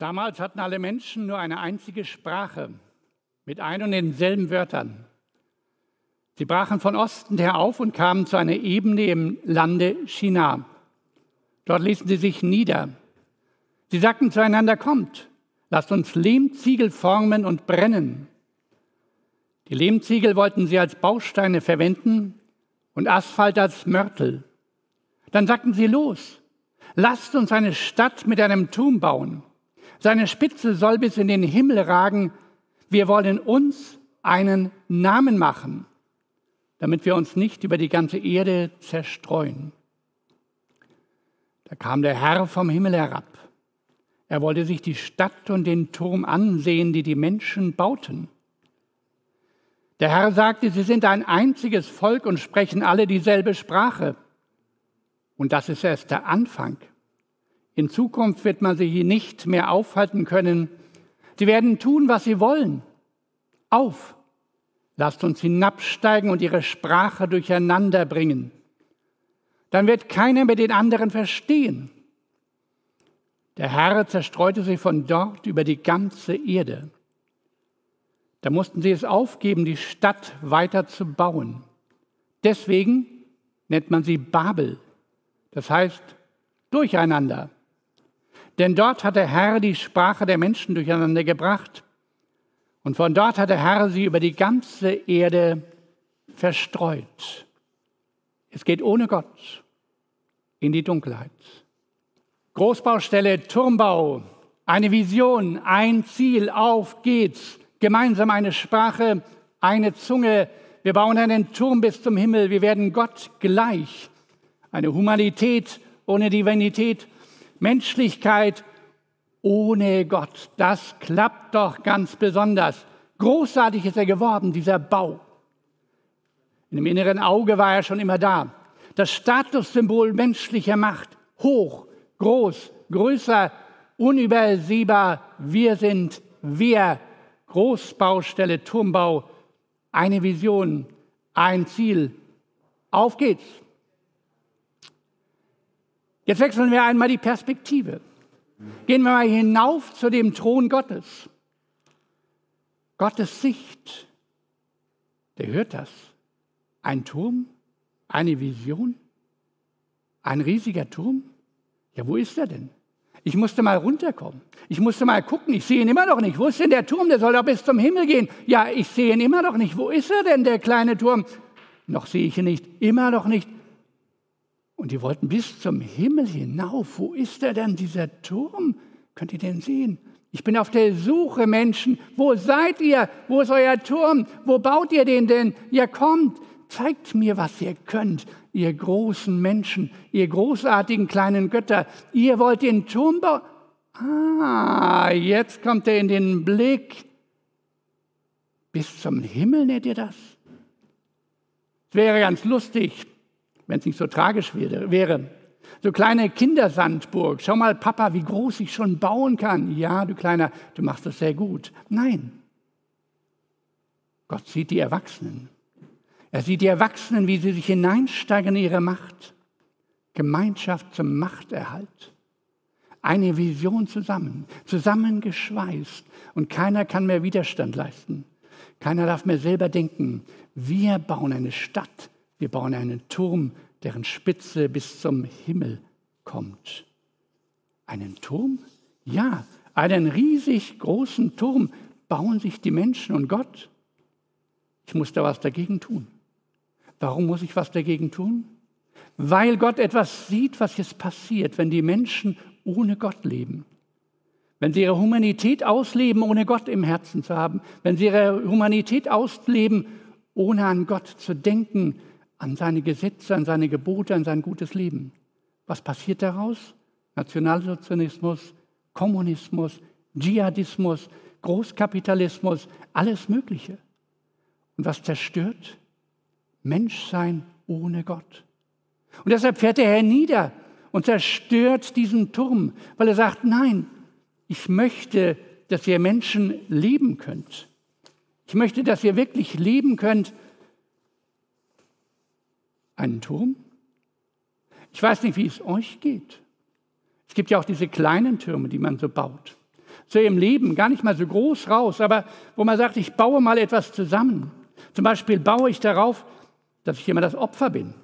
Damals hatten alle Menschen nur eine einzige Sprache mit ein und denselben Wörtern. Sie brachen von Osten her auf und kamen zu einer Ebene im Lande China. Dort ließen sie sich nieder. Sie sagten zueinander, kommt, lasst uns Lehmziegel formen und brennen. Die Lehmziegel wollten sie als Bausteine verwenden und Asphalt als Mörtel. Dann sagten sie, los, lasst uns eine Stadt mit einem Turm bauen. Seine Spitze soll bis in den Himmel ragen. Wir wollen uns einen Namen machen, damit wir uns nicht über die ganze Erde zerstreuen. Da kam der Herr vom Himmel herab. Er wollte sich die Stadt und den Turm ansehen, die die Menschen bauten. Der Herr sagte, sie sind ein einziges Volk und sprechen alle dieselbe Sprache. Und das ist erst der Anfang. In Zukunft wird man sie nicht mehr aufhalten können. Sie werden tun, was sie wollen. Auf, lasst uns hinabsteigen und ihre Sprache durcheinander bringen. Dann wird keiner mehr den anderen verstehen. Der Herr zerstreute sie von dort über die ganze Erde. Da mussten sie es aufgeben, die Stadt weiter zu bauen. Deswegen nennt man sie Babel, das heißt Durcheinander. Denn dort hat der Herr die Sprache der Menschen durcheinander gebracht. Und von dort hat der Herr sie über die ganze Erde verstreut. Es geht ohne Gott in die Dunkelheit. Großbaustelle, Turmbau, eine Vision, ein Ziel, auf geht's. Gemeinsam eine Sprache, eine Zunge. Wir bauen einen Turm bis zum Himmel. Wir werden Gott gleich. Eine Humanität ohne Divinität Menschlichkeit ohne Gott. Das klappt doch ganz besonders. Großartig ist er geworden, dieser Bau. In dem inneren Auge war er schon immer da. Das Statussymbol menschlicher Macht. Hoch, groß, größer, unübersehbar. Wir sind wir. Großbaustelle, Turmbau, eine Vision, ein Ziel. Auf geht's. Jetzt wechseln wir einmal die Perspektive. Gehen wir mal hinauf zu dem Thron Gottes. Gottes Sicht, der hört das. Ein Turm, eine Vision, ein riesiger Turm. Ja, wo ist er denn? Ich musste mal runterkommen. Ich musste mal gucken. Ich sehe ihn immer noch nicht. Wo ist denn der Turm? Der soll doch bis zum Himmel gehen. Ja, ich sehe ihn immer noch nicht. Wo ist er denn, der kleine Turm? Noch sehe ich ihn nicht. Immer noch nicht. Und die wollten bis zum Himmel hinauf. Wo ist er denn, dieser Turm? Könnt ihr den sehen? Ich bin auf der Suche, Menschen. Wo seid ihr? Wo ist euer Turm? Wo baut ihr den denn? Ihr kommt. Zeigt mir, was ihr könnt, ihr großen Menschen, ihr großartigen kleinen Götter. Ihr wollt den Turm bauen? Ah, jetzt kommt er in den Blick. Bis zum Himmel nennt ihr das? Es wäre ganz lustig, wenn es nicht so tragisch wäre. So kleine Kindersandburg. Schau mal, Papa, wie groß ich schon bauen kann. Ja, du Kleiner, du machst das sehr gut. Nein. Gott sieht die Erwachsenen. Er sieht die Erwachsenen, wie sie sich hineinsteigen in ihre Macht. Gemeinschaft zum Machterhalt. Eine Vision zusammen, zusammengeschweißt. Und keiner kann mehr Widerstand leisten. Keiner darf mehr selber denken. Wir bauen eine Stadt wir bauen einen Turm, deren Spitze bis zum Himmel kommt. Einen Turm? Ja, einen riesig großen Turm bauen sich die Menschen und Gott. Ich muss da was dagegen tun. Warum muss ich was dagegen tun? Weil Gott etwas sieht, was jetzt passiert, wenn die Menschen ohne Gott leben. Wenn sie ihre Humanität ausleben, ohne Gott im Herzen zu haben. Wenn sie ihre Humanität ausleben, ohne an Gott zu denken, an seine Gesetze, an seine Gebote, an sein gutes Leben. Was passiert daraus? Nationalsozialismus, Kommunismus, Dschihadismus, Großkapitalismus, alles Mögliche. Und was zerstört? Menschsein ohne Gott. Und deshalb fährt der Herr nieder und zerstört diesen Turm, weil er sagt, nein, ich möchte, dass ihr Menschen leben könnt. Ich möchte, dass ihr wirklich leben könnt einen Turm? Ich weiß nicht, wie es euch geht. Es gibt ja auch diese kleinen Türme, die man so baut. so im Leben, gar nicht mal so groß raus, aber wo man sagt, ich baue mal etwas zusammen. Zum Beispiel baue ich darauf, dass ich immer das Opfer bin.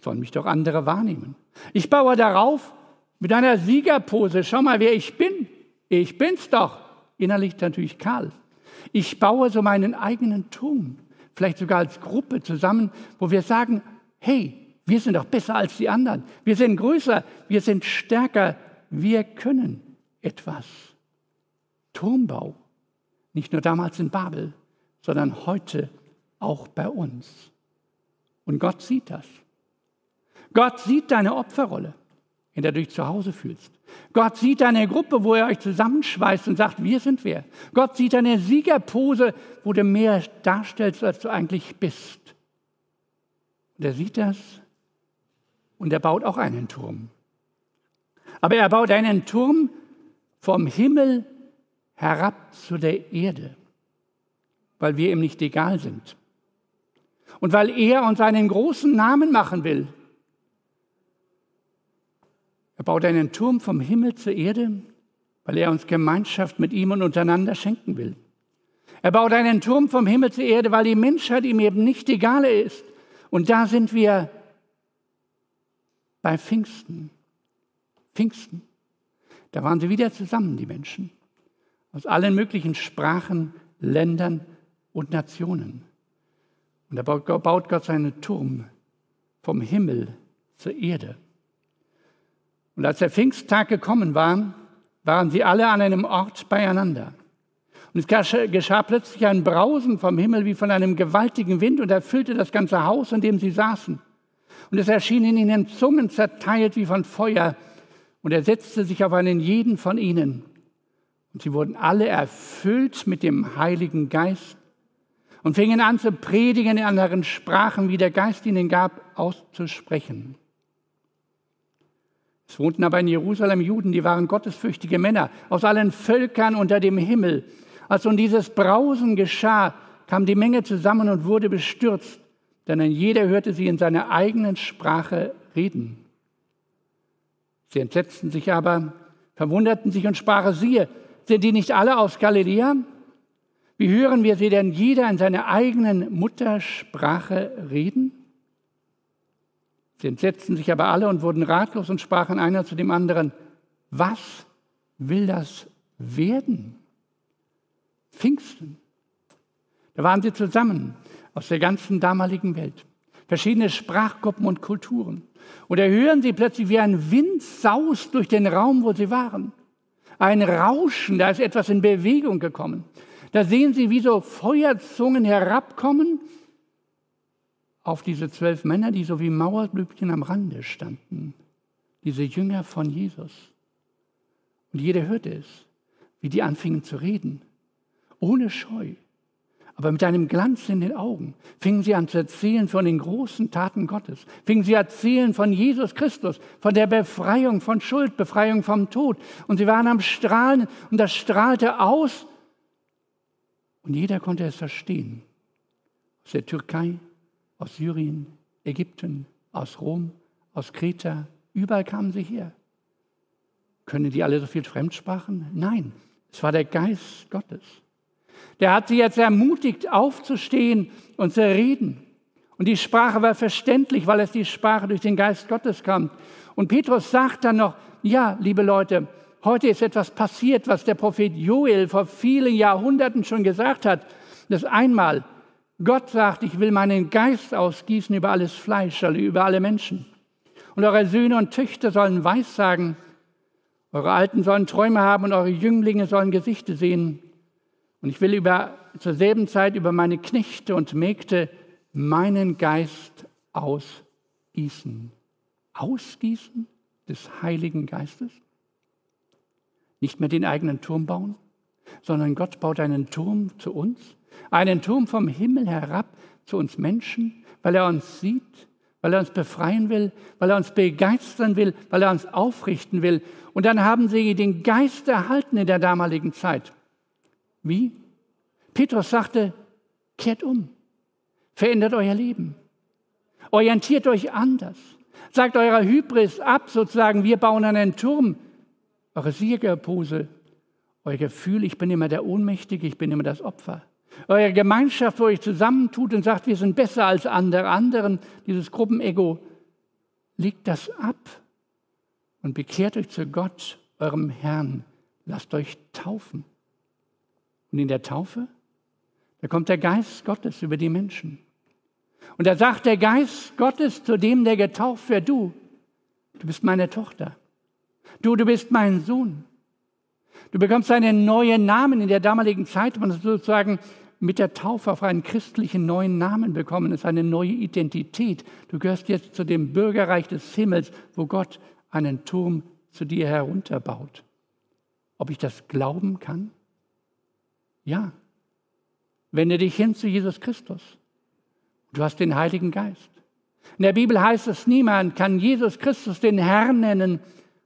Sollen mich doch andere wahrnehmen. Ich baue darauf mit einer Siegerpose. Schau mal, wer ich bin. Ich bin's doch. Innerlich natürlich kahl. Ich baue so meinen eigenen Turm, vielleicht sogar als Gruppe zusammen, wo wir sagen, hey, wir sind doch besser als die anderen. Wir sind größer, wir sind stärker, wir können etwas. Turmbau, nicht nur damals in Babel, sondern heute auch bei uns. Und Gott sieht das. Gott sieht deine Opferrolle, in der du dich zu Hause fühlst. Gott sieht deine Gruppe, wo er euch zusammenschweißt und sagt, wir sind wer. Gott sieht deine Siegerpose, wo du mehr darstellst, als du eigentlich bist. Und er sieht das und er baut auch einen Turm. Aber er baut einen Turm vom Himmel herab zu der Erde, weil wir ihm nicht egal sind. Und weil er uns einen großen Namen machen will. Er baut einen Turm vom Himmel zur Erde, weil er uns Gemeinschaft mit ihm und untereinander schenken will. Er baut einen Turm vom Himmel zur Erde, weil die Menschheit ihm eben nicht egal ist. Und da sind wir bei Pfingsten. Pfingsten. Da waren sie wieder zusammen, die Menschen aus allen möglichen Sprachen, Ländern und Nationen. Und da baut Gott seinen Turm vom Himmel zur Erde. Und als der Pfingsttag gekommen war, waren sie alle an einem Ort beieinander. Und es geschah plötzlich ein Brausen vom Himmel wie von einem gewaltigen Wind und erfüllte das ganze Haus, in dem sie saßen. Und es erschienen ihnen Zungen zerteilt wie von Feuer, und er setzte sich auf einen jeden von ihnen. Und sie wurden alle erfüllt mit dem Heiligen Geist und fingen an zu predigen in anderen Sprachen, wie der Geist ihnen gab, auszusprechen. Es wohnten aber in Jerusalem Juden, die waren gottesfürchtige Männer aus allen Völkern unter dem Himmel. Als nun dieses Brausen geschah, kam die Menge zusammen und wurde bestürzt, denn jeder hörte sie in seiner eigenen Sprache reden. Sie entsetzten sich aber, verwunderten sich und sprachen, siehe, sind die nicht alle aus Galiläa? Wie hören wir sie denn jeder in seiner eigenen Muttersprache reden? Sie entsetzten sich aber alle und wurden ratlos und sprachen einer zu dem anderen, was will das werden? Pfingsten. Da waren sie zusammen aus der ganzen damaligen Welt, verschiedene Sprachgruppen und Kulturen. Und da hören sie plötzlich, wie ein Wind saust durch den Raum, wo sie waren ein Rauschen, da ist etwas in Bewegung gekommen. Da sehen Sie, wie so Feuerzungen herabkommen auf diese zwölf Männer, die so wie Mauerblümchen am Rande standen. Diese Jünger von Jesus. Und jeder hörte es, wie die anfingen zu reden, ohne Scheu aber mit einem Glanz in den Augen fingen sie an zu erzählen von den großen Taten Gottes, fingen sie an erzählen von Jesus Christus, von der Befreiung von Schuld, Befreiung vom Tod. Und sie waren am Strahlen und das strahlte aus und jeder konnte es verstehen. Aus der Türkei, aus Syrien, Ägypten, aus Rom, aus Kreta, überall kamen sie her. Können die alle so viel Fremdsprachen? Nein, es war der Geist Gottes der hat sie jetzt ermutigt, aufzustehen und zu reden. Und die Sprache war verständlich, weil es die Sprache durch den Geist Gottes kam. Und Petrus sagt dann noch, ja, liebe Leute, heute ist etwas passiert, was der Prophet Joel vor vielen Jahrhunderten schon gesagt hat. Das einmal, Gott sagt, ich will meinen Geist ausgießen über alles Fleisch, also über alle Menschen. Und eure Söhne und Töchter sollen Weissagen, eure Alten sollen Träume haben und eure Jünglinge sollen Gesichter sehen. Und ich will über, zur selben Zeit über meine Knechte und Mägde meinen Geist ausgießen. Ausgießen des Heiligen Geistes? Nicht mehr den eigenen Turm bauen, sondern Gott baut einen Turm zu uns, einen Turm vom Himmel herab zu uns Menschen, weil er uns sieht, weil er uns befreien will, weil er uns begeistern will, weil er uns aufrichten will. Und dann haben sie den Geist erhalten in der damaligen Zeit. Wie? Petrus sagte, kehrt um, verändert euer Leben, orientiert euch anders, sagt eurer Hybris ab, sozusagen, wir bauen einen Turm, eure Siegerpose, Euer Gefühl, ich bin immer der Ohnmächtige, ich bin immer das Opfer. Eure Gemeinschaft, wo ihr euch zusammentut und sagt, wir sind besser als andere anderen, dieses Gruppenego, legt das ab und bekehrt euch zu Gott, eurem Herrn. Lasst euch taufen. Und in der Taufe, da kommt der Geist Gottes über die Menschen. Und da sagt der Geist Gottes zu dem, der getauft wird, du, du bist meine Tochter. Du, du bist mein Sohn. Du bekommst einen neuen Namen. In der damaligen Zeit man sozusagen mit der Taufe auf einen christlichen neuen Namen bekommen. Es ist eine neue Identität. Du gehörst jetzt zu dem Bürgerreich des Himmels, wo Gott einen Turm zu dir herunterbaut. Ob ich das glauben kann? Ja. Wende dich hin zu Jesus Christus. Du hast den Heiligen Geist. In der Bibel heißt es, niemand kann Jesus Christus den Herrn nennen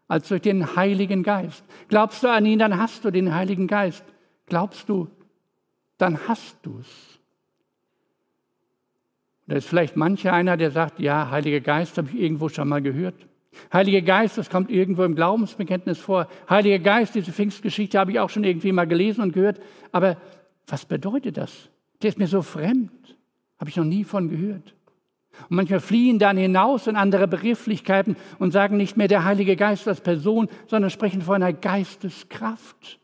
als durch den Heiligen Geist. Glaubst du an ihn, dann hast du den Heiligen Geist. Glaubst du, dann hast du es. Da ist vielleicht mancher einer, der sagt, ja, Heiliger Geist habe ich irgendwo schon mal gehört. Heiliger Geist, das kommt irgendwo im Glaubensbekenntnis vor. Heiliger Geist, diese Pfingstgeschichte habe ich auch schon irgendwie mal gelesen und gehört. Aber was bedeutet das? Der ist mir so fremd. Habe ich noch nie von gehört. Und manchmal fliehen dann hinaus in andere Begrifflichkeiten und sagen nicht mehr der Heilige Geist als Person, sondern sprechen von einer Geisteskraft,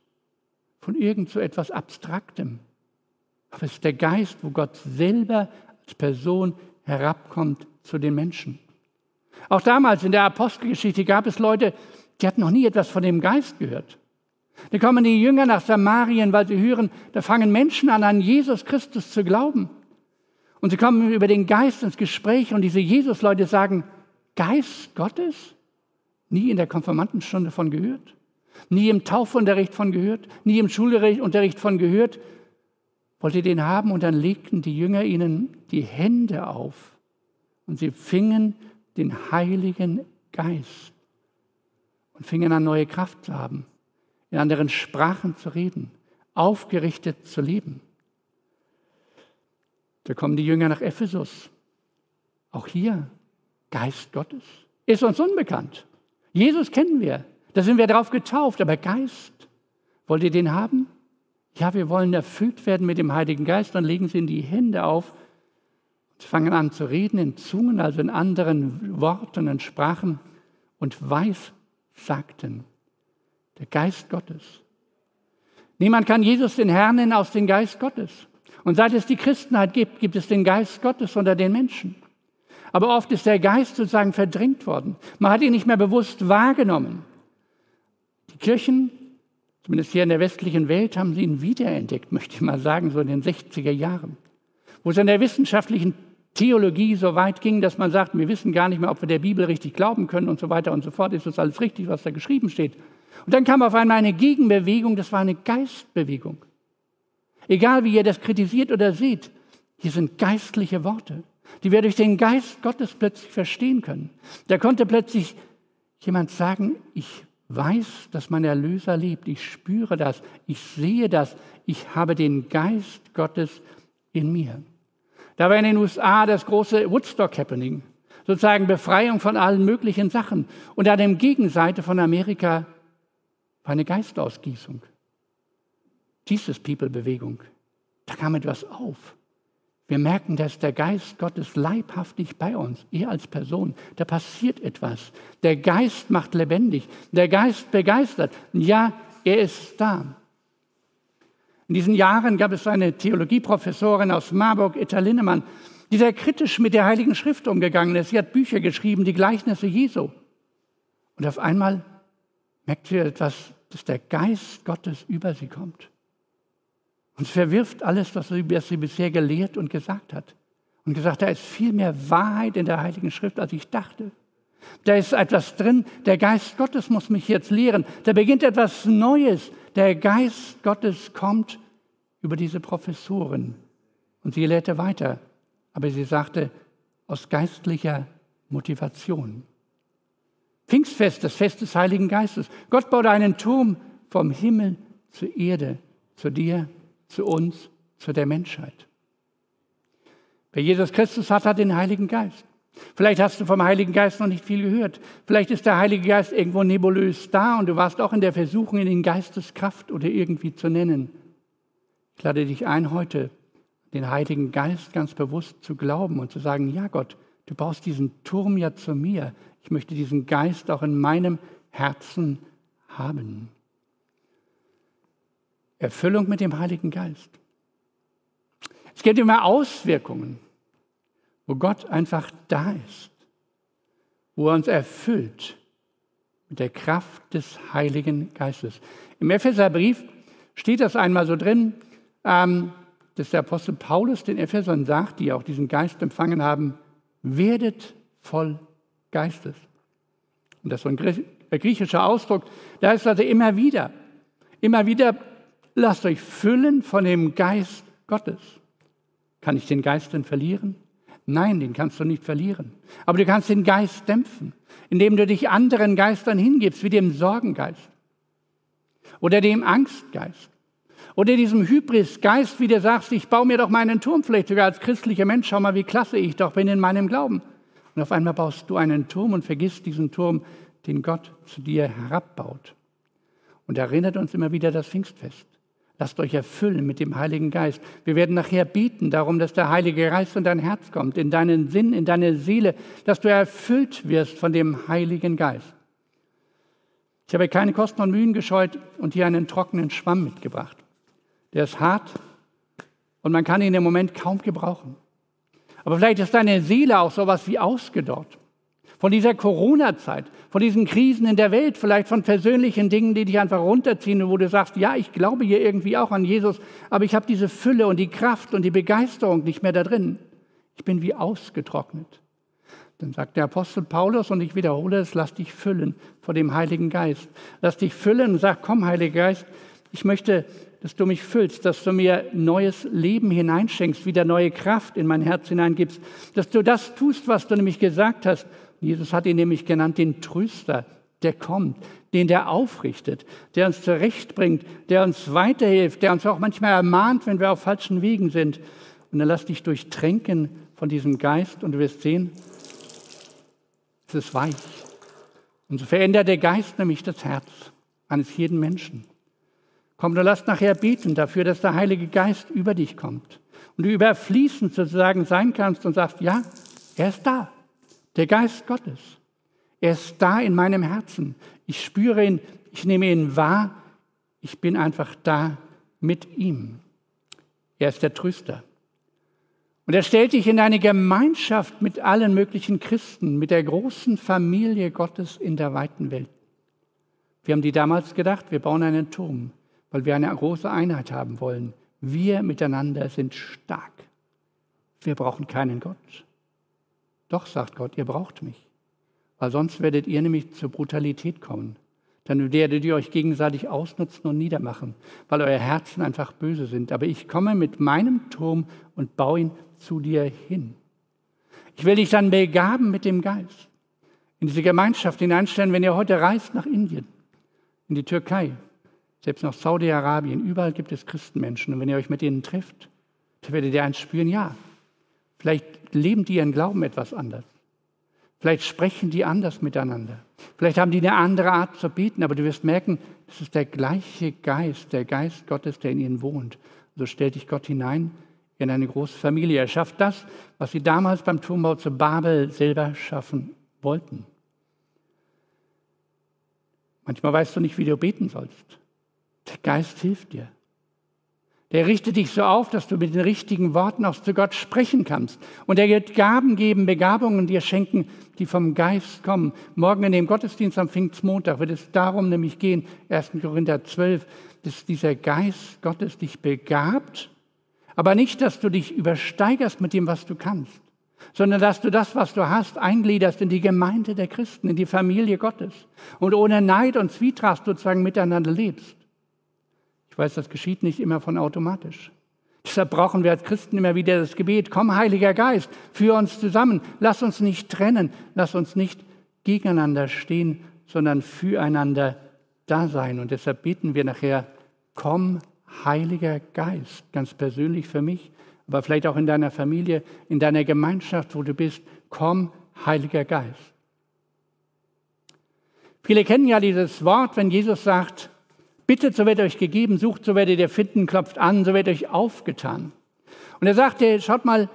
von irgend so etwas Abstraktem. Aber es ist der Geist, wo Gott selber als Person herabkommt zu den Menschen. Auch damals in der Apostelgeschichte gab es Leute, die hatten noch nie etwas von dem Geist gehört. Da kommen die Jünger nach Samarien, weil sie hören, da fangen Menschen an, an Jesus Christus zu glauben. Und sie kommen über den Geist ins Gespräch und diese Jesus-Leute sagen, Geist Gottes? Nie in der Konfirmandenstunde von gehört, nie im Taufunterricht von gehört, nie im Schulunterricht von gehört. Wollt ihr den haben? Und dann legten die Jünger ihnen die Hände auf und sie fingen den Heiligen Geist und fingen an, neue Kraft zu haben, in anderen Sprachen zu reden, aufgerichtet zu leben. Da kommen die Jünger nach Ephesus. Auch hier Geist Gottes. Ist uns unbekannt. Jesus kennen wir. Da sind wir drauf getauft. Aber Geist, wollt ihr den haben? Ja, wir wollen erfüllt werden mit dem Heiligen Geist. Dann legen sie in die Hände auf und fangen an zu reden in Zungen, also in anderen Worten und Sprachen und weiß sagten. Der Geist Gottes. Niemand kann Jesus den Herrn nennen aus dem Geist Gottes. Und seit es die Christenheit gibt, gibt es den Geist Gottes unter den Menschen. Aber oft ist der Geist sozusagen verdrängt worden. Man hat ihn nicht mehr bewusst wahrgenommen. Die Kirchen, zumindest hier in der westlichen Welt, haben sie ihn wiederentdeckt, möchte ich mal sagen, so in den 60er Jahren. Wo es in der wissenschaftlichen Theologie so weit ging, dass man sagt, wir wissen gar nicht mehr, ob wir der Bibel richtig glauben können und so weiter und so fort. Ist das alles richtig, was da geschrieben steht? Und dann kam auf einmal eine Gegenbewegung, das war eine Geistbewegung. Egal wie ihr das kritisiert oder seht, hier sind geistliche Worte, die wir durch den Geist Gottes plötzlich verstehen können. Da konnte plötzlich jemand sagen, ich weiß, dass mein Erlöser lebt, ich spüre das, ich sehe das, ich habe den Geist Gottes in mir. Da war in den USA das große Woodstock Happening, sozusagen Befreiung von allen möglichen Sachen. Und an der Gegenseite von Amerika war eine Geistausgießung. Jesus People-Bewegung, da kam etwas auf. Wir merken, dass der Geist Gottes leibhaftig bei uns, ihr als Person. Da passiert etwas. Der Geist macht lebendig. Der Geist begeistert. Ja, er ist da. In diesen Jahren gab es eine Theologieprofessorin aus Marburg, Etta Linnemann, die sehr kritisch mit der Heiligen Schrift umgegangen ist. Sie hat Bücher geschrieben, die Gleichnisse Jesu. Und auf einmal merkt sie etwas, dass der Geist Gottes über sie kommt. Und verwirft alles, was sie, was sie bisher gelehrt und gesagt hat. Und gesagt, da ist viel mehr Wahrheit in der Heiligen Schrift, als ich dachte. Da ist etwas drin, der Geist Gottes muss mich jetzt lehren. Da beginnt etwas Neues. Der Geist Gottes kommt über diese Professoren. Und sie lehrte weiter. Aber sie sagte, aus geistlicher Motivation. Pfingstfest, das Fest des Heiligen Geistes. Gott baut einen Turm vom Himmel zur Erde, zu dir zu uns, zu der Menschheit. Wer Jesus Christus hat, hat den Heiligen Geist. Vielleicht hast du vom Heiligen Geist noch nicht viel gehört. Vielleicht ist der Heilige Geist irgendwo nebulös da und du warst auch in der Versuchung, ihn in Geisteskraft oder irgendwie zu nennen. Ich lade dich ein, heute den Heiligen Geist ganz bewusst zu glauben und zu sagen, ja Gott, du baust diesen Turm ja zu mir. Ich möchte diesen Geist auch in meinem Herzen haben. Erfüllung mit dem Heiligen Geist. Es gibt immer Auswirkungen, wo Gott einfach da ist, wo er uns erfüllt mit der Kraft des Heiligen Geistes. Im Epheserbrief steht das einmal so drin, ähm, dass der Apostel Paulus den Ephesern sagt, die auch diesen Geist empfangen haben, werdet voll Geistes. Und das ist so ein griechischer Ausdruck. Da ist also immer wieder, immer wieder, lasst euch füllen von dem Geist Gottes. Kann ich den Geist denn verlieren? Nein, den kannst du nicht verlieren. Aber du kannst den Geist dämpfen, indem du dich anderen Geistern hingibst, wie dem Sorgengeist oder dem Angstgeist oder diesem Hybrisgeist, wie du sagst, ich baue mir doch meinen Turm, vielleicht sogar als christlicher Mensch, schau mal, wie klasse ich doch bin in meinem Glauben. Und auf einmal baust du einen Turm und vergisst diesen Turm, den Gott zu dir herabbaut. Und erinnert uns immer wieder das Pfingstfest. Lasst euch erfüllen mit dem Heiligen Geist. Wir werden nachher bieten darum, dass der Heilige Geist in dein Herz kommt, in deinen Sinn, in deine Seele, dass du erfüllt wirst von dem Heiligen Geist. Ich habe keine Kosten und Mühen gescheut und hier einen trockenen Schwamm mitgebracht. Der ist hart und man kann ihn im Moment kaum gebrauchen. Aber vielleicht ist deine Seele auch sowas wie ausgedorrt von dieser Corona-Zeit, von diesen Krisen in der Welt, vielleicht von persönlichen Dingen, die dich einfach runterziehen und wo du sagst, ja, ich glaube hier irgendwie auch an Jesus, aber ich habe diese Fülle und die Kraft und die Begeisterung nicht mehr da drin. Ich bin wie ausgetrocknet. Dann sagt der Apostel Paulus, und ich wiederhole es, lass dich füllen vor dem Heiligen Geist. Lass dich füllen und sag, komm, Heiliger Geist, ich möchte, dass du mich füllst, dass du mir neues Leben hineinschenkst, wieder neue Kraft in mein Herz hineingibst, dass du das tust, was du nämlich gesagt hast, Jesus hat ihn nämlich genannt den Tröster, der kommt, den der aufrichtet, der uns zurechtbringt, der uns weiterhilft, der uns auch manchmal ermahnt, wenn wir auf falschen Wegen sind. Und dann lass dich durchtränken von diesem Geist und du wirst sehen, es ist weich. Und so verändert der Geist nämlich das Herz eines jeden Menschen. Komm, du lass nachher beten dafür, dass der Heilige Geist über dich kommt und du überfließend sozusagen sein kannst und sagst, ja, er ist da. Der Geist Gottes. Er ist da in meinem Herzen. Ich spüre ihn, ich nehme ihn wahr. Ich bin einfach da mit ihm. Er ist der Tröster. Und er stellt dich in eine Gemeinschaft mit allen möglichen Christen, mit der großen Familie Gottes in der weiten Welt. Wir haben die damals gedacht, wir bauen einen Turm, weil wir eine große Einheit haben wollen. Wir miteinander sind stark. Wir brauchen keinen Gott. Doch, sagt Gott, ihr braucht mich, weil sonst werdet ihr nämlich zur Brutalität kommen. Dann werdet ihr euch gegenseitig ausnutzen und niedermachen, weil eure Herzen einfach böse sind. Aber ich komme mit meinem Turm und baue ihn zu dir hin. Ich will dich dann begaben mit dem Geist, in diese Gemeinschaft hineinstellen, wenn ihr heute reist nach Indien, in die Türkei, selbst nach Saudi-Arabien, überall gibt es Christenmenschen. Und wenn ihr euch mit ihnen trifft, dann werdet ihr eins spüren, ja, Vielleicht leben die ihren Glauben etwas anders. Vielleicht sprechen die anders miteinander. Vielleicht haben die eine andere Art zu beten, aber du wirst merken, das ist der gleiche Geist, der Geist Gottes, der in ihnen wohnt. So stellt dich Gott hinein in eine große Familie. Er schafft das, was sie damals beim Turmbau zu Babel selber schaffen wollten. Manchmal weißt du nicht, wie du beten sollst. Der Geist hilft dir. Der richtet dich so auf, dass du mit den richtigen Worten auch zu Gott sprechen kannst. Und er wird Gaben geben, Begabungen dir schenken, die vom Geist kommen. Morgen in dem Gottesdienst am Pfingstmontag wird es darum nämlich gehen, 1. Korinther 12, dass dieser Geist Gottes dich begabt, aber nicht, dass du dich übersteigerst mit dem, was du kannst, sondern dass du das, was du hast, eingliederst in die Gemeinde der Christen, in die Familie Gottes und ohne Neid und Zwietracht sozusagen miteinander lebst. Ich weiß, das geschieht nicht immer von automatisch. Deshalb brauchen wir als Christen immer wieder das Gebet, komm Heiliger Geist, führ uns zusammen, lass uns nicht trennen, lass uns nicht gegeneinander stehen, sondern füreinander da sein. Und deshalb beten wir nachher, komm Heiliger Geist, ganz persönlich für mich, aber vielleicht auch in deiner Familie, in deiner Gemeinschaft, wo du bist, komm Heiliger Geist. Viele kennen ja dieses Wort, wenn Jesus sagt, bittet, so wird euch gegeben, sucht, so werdet ihr finden, klopft an, so wird euch aufgetan. Und er sagte, schaut mal,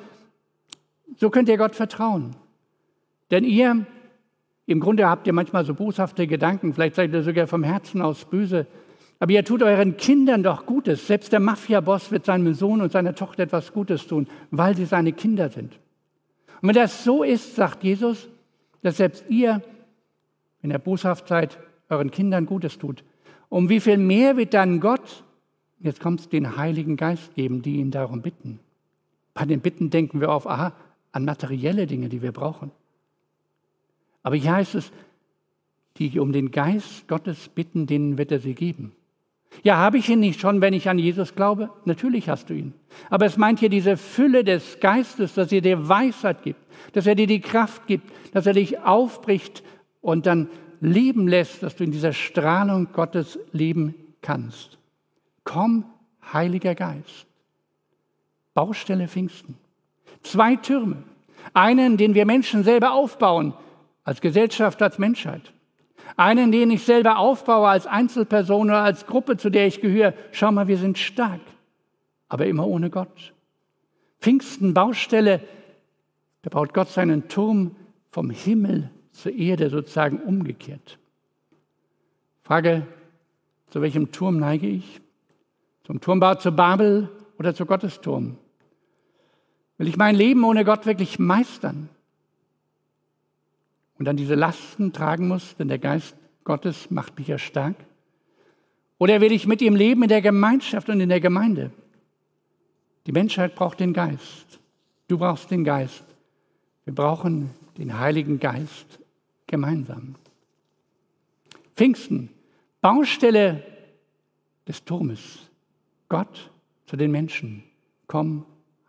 so könnt ihr Gott vertrauen. Denn ihr, im Grunde habt ihr manchmal so boshafte Gedanken, vielleicht seid ihr sogar vom Herzen aus böse, aber ihr tut euren Kindern doch Gutes. Selbst der Mafia-Boss wird seinem Sohn und seiner Tochter etwas Gutes tun, weil sie seine Kinder sind. Und wenn das so ist, sagt Jesus, dass selbst ihr, wenn ihr boshaft seid, euren Kindern Gutes tut, um wie viel mehr wird dann Gott, jetzt kommt es, den Heiligen Geist geben, die ihn darum bitten. Bei den Bitten denken wir auf, aha, an materielle Dinge, die wir brauchen. Aber hier heißt es, die um den Geist Gottes bitten, denen wird er sie geben. Ja, habe ich ihn nicht schon, wenn ich an Jesus glaube? Natürlich hast du ihn. Aber es meint hier diese Fülle des Geistes, dass er dir Weisheit gibt, dass er dir die Kraft gibt, dass er dich aufbricht und dann leben lässt, dass du in dieser Strahlung Gottes leben kannst. Komm, Heiliger Geist. Baustelle Pfingsten. Zwei Türme. Einen, den wir Menschen selber aufbauen, als Gesellschaft, als Menschheit. Einen, den ich selber aufbaue als Einzelperson oder als Gruppe, zu der ich gehöre. Schau mal, wir sind stark, aber immer ohne Gott. Pfingsten, Baustelle, da baut Gott seinen Turm vom Himmel zur Erde sozusagen umgekehrt. Frage, zu welchem Turm neige ich? Zum Turmbau zu Babel oder zu Gottesturm? Will ich mein Leben ohne Gott wirklich meistern? Und dann diese Lasten tragen muss, denn der Geist Gottes macht mich ja stark? Oder will ich mit ihm leben in der Gemeinschaft und in der Gemeinde? Die Menschheit braucht den Geist. Du brauchst den Geist. Wir brauchen den Heiligen Geist gemeinsam. Pfingsten, Baustelle des Turmes. Gott zu den Menschen. Komm,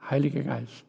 Heiliger Geist.